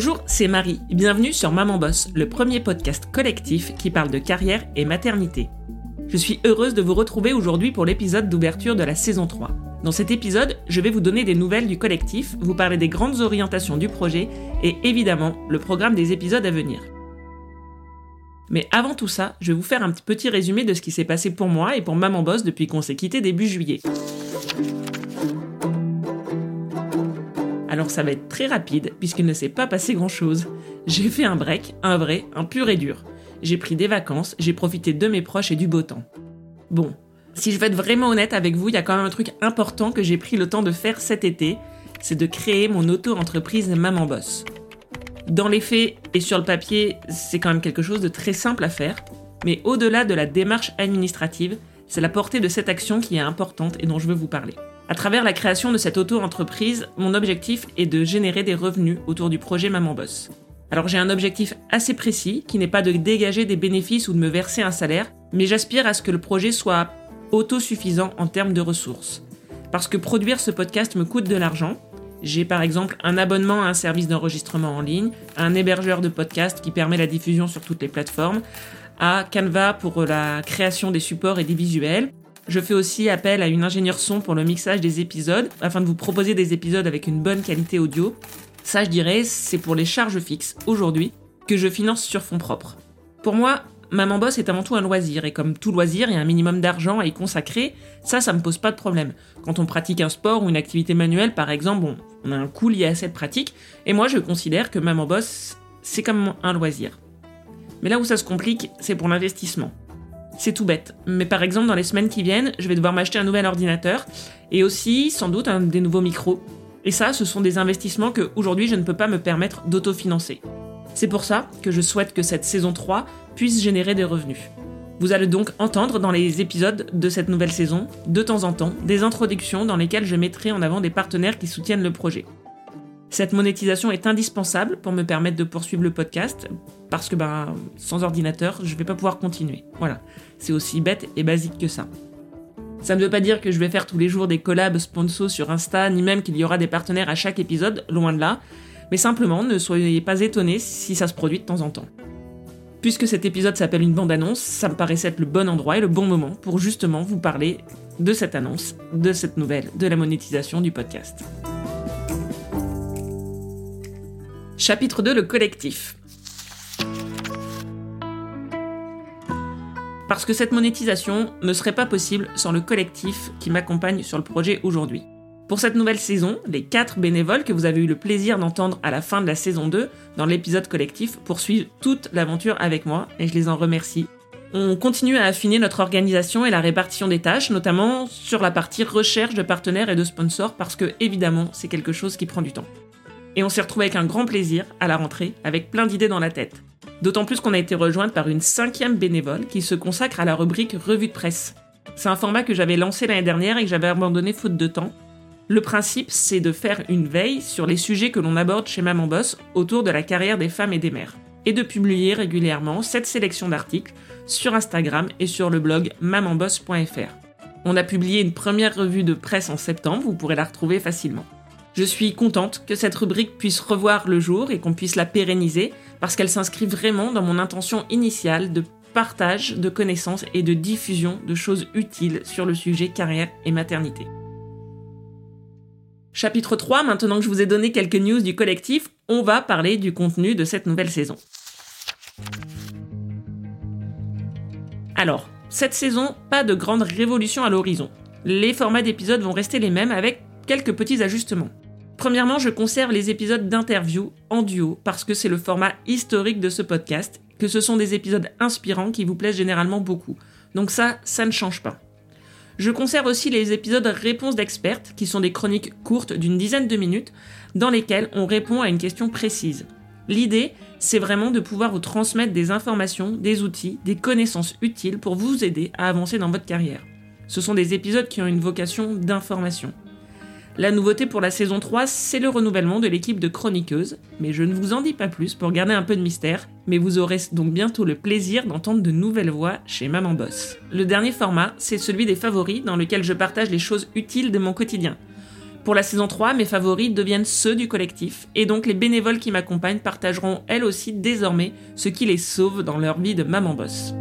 Bonjour, c'est Marie. Bienvenue sur Maman Boss, le premier podcast collectif qui parle de carrière et maternité. Je suis heureuse de vous retrouver aujourd'hui pour l'épisode d'ouverture de la saison 3. Dans cet épisode, je vais vous donner des nouvelles du collectif, vous parler des grandes orientations du projet et évidemment le programme des épisodes à venir. Mais avant tout ça, je vais vous faire un petit résumé de ce qui s'est passé pour moi et pour Maman Boss depuis qu'on s'est quitté début juillet. Alors ça va être très rapide puisqu'il ne s'est pas passé grand chose. J'ai fait un break, un vrai, un pur et dur. J'ai pris des vacances, j'ai profité de mes proches et du beau temps. Bon, si je veux être vraiment honnête avec vous, il y a quand même un truc important que j'ai pris le temps de faire cet été, c'est de créer mon auto-entreprise Maman Boss. Dans les faits et sur le papier, c'est quand même quelque chose de très simple à faire, mais au-delà de la démarche administrative, c'est la portée de cette action qui est importante et dont je veux vous parler. À travers la création de cette auto-entreprise, mon objectif est de générer des revenus autour du projet Maman Boss. Alors j'ai un objectif assez précis qui n'est pas de dégager des bénéfices ou de me verser un salaire, mais j'aspire à ce que le projet soit autosuffisant en termes de ressources. Parce que produire ce podcast me coûte de l'argent. J'ai par exemple un abonnement à un service d'enregistrement en ligne, un hébergeur de podcast qui permet la diffusion sur toutes les plateformes, à Canva pour la création des supports et des visuels, je fais aussi appel à une ingénieure son pour le mixage des épisodes, afin de vous proposer des épisodes avec une bonne qualité audio. Ça, je dirais, c'est pour les charges fixes, aujourd'hui, que je finance sur fonds propres. Pour moi, Maman Boss est avant tout un loisir, et comme tout loisir, il y a un minimum d'argent à y consacrer, ça, ça me pose pas de problème. Quand on pratique un sport ou une activité manuelle, par exemple, on a un coût lié à cette pratique, et moi, je considère que Maman Boss, c'est comme un loisir. Mais là où ça se complique, c'est pour l'investissement. C'est tout bête. Mais par exemple, dans les semaines qui viennent, je vais devoir m'acheter un nouvel ordinateur et aussi, sans doute, un des nouveaux micros. Et ça, ce sont des investissements que aujourd'hui je ne peux pas me permettre d'autofinancer. C'est pour ça que je souhaite que cette saison 3 puisse générer des revenus. Vous allez donc entendre dans les épisodes de cette nouvelle saison, de temps en temps, des introductions dans lesquelles je mettrai en avant des partenaires qui soutiennent le projet. Cette monétisation est indispensable pour me permettre de poursuivre le podcast, parce que ben, sans ordinateur, je ne vais pas pouvoir continuer. Voilà, c'est aussi bête et basique que ça. Ça ne veut pas dire que je vais faire tous les jours des collabs sponsors sur Insta, ni même qu'il y aura des partenaires à chaque épisode, loin de là, mais simplement ne soyez pas étonnés si ça se produit de temps en temps. Puisque cet épisode s'appelle une bande-annonce, ça me paraissait être le bon endroit et le bon moment pour justement vous parler de cette annonce, de cette nouvelle, de la monétisation du podcast. Chapitre 2 Le collectif. Parce que cette monétisation ne serait pas possible sans le collectif qui m'accompagne sur le projet aujourd'hui. Pour cette nouvelle saison, les 4 bénévoles que vous avez eu le plaisir d'entendre à la fin de la saison 2 dans l'épisode collectif poursuivent toute l'aventure avec moi et je les en remercie. On continue à affiner notre organisation et la répartition des tâches, notamment sur la partie recherche de partenaires et de sponsors parce que évidemment c'est quelque chose qui prend du temps et on s'est retrouvé avec un grand plaisir à la rentrée, avec plein d'idées dans la tête. D'autant plus qu'on a été rejointe par une cinquième bénévole qui se consacre à la rubrique revue de presse. C'est un format que j'avais lancé l'année dernière et que j'avais abandonné faute de temps. Le principe, c'est de faire une veille sur les sujets que l'on aborde chez Maman Boss autour de la carrière des femmes et des mères, et de publier régulièrement cette sélection d'articles sur Instagram et sur le blog mamanboss.fr. On a publié une première revue de presse en septembre, vous pourrez la retrouver facilement. Je suis contente que cette rubrique puisse revoir le jour et qu'on puisse la pérenniser parce qu'elle s'inscrit vraiment dans mon intention initiale de partage de connaissances et de diffusion de choses utiles sur le sujet carrière et maternité. Chapitre 3, maintenant que je vous ai donné quelques news du collectif, on va parler du contenu de cette nouvelle saison. Alors, cette saison, pas de grande révolution à l'horizon. Les formats d'épisodes vont rester les mêmes avec quelques petits ajustements. Premièrement, je conserve les épisodes d'interview en duo parce que c'est le format historique de ce podcast, que ce sont des épisodes inspirants qui vous plaisent généralement beaucoup. Donc ça, ça ne change pas. Je conserve aussi les épisodes réponses d'experts, qui sont des chroniques courtes d'une dizaine de minutes, dans lesquelles on répond à une question précise. L'idée, c'est vraiment de pouvoir vous transmettre des informations, des outils, des connaissances utiles pour vous aider à avancer dans votre carrière. Ce sont des épisodes qui ont une vocation d'information. La nouveauté pour la saison 3, c'est le renouvellement de l'équipe de chroniqueuses, mais je ne vous en dis pas plus pour garder un peu de mystère, mais vous aurez donc bientôt le plaisir d'entendre de nouvelles voix chez Maman Boss. Le dernier format, c'est celui des favoris dans lequel je partage les choses utiles de mon quotidien. Pour la saison 3, mes favoris deviennent ceux du collectif, et donc les bénévoles qui m'accompagnent partageront elles aussi désormais ce qui les sauve dans leur vie de maman boss.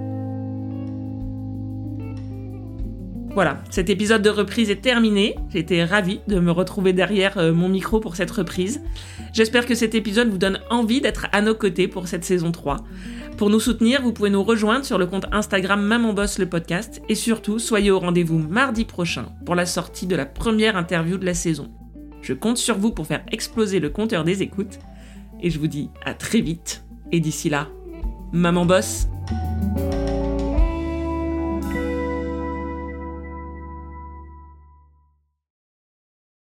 Voilà, cet épisode de reprise est terminé. J'étais ravie de me retrouver derrière euh, mon micro pour cette reprise. J'espère que cet épisode vous donne envie d'être à nos côtés pour cette saison 3. Pour nous soutenir, vous pouvez nous rejoindre sur le compte Instagram Maman Boss le podcast et surtout soyez au rendez-vous mardi prochain pour la sortie de la première interview de la saison. Je compte sur vous pour faire exploser le compteur des écoutes et je vous dis à très vite et d'ici là, Maman Boss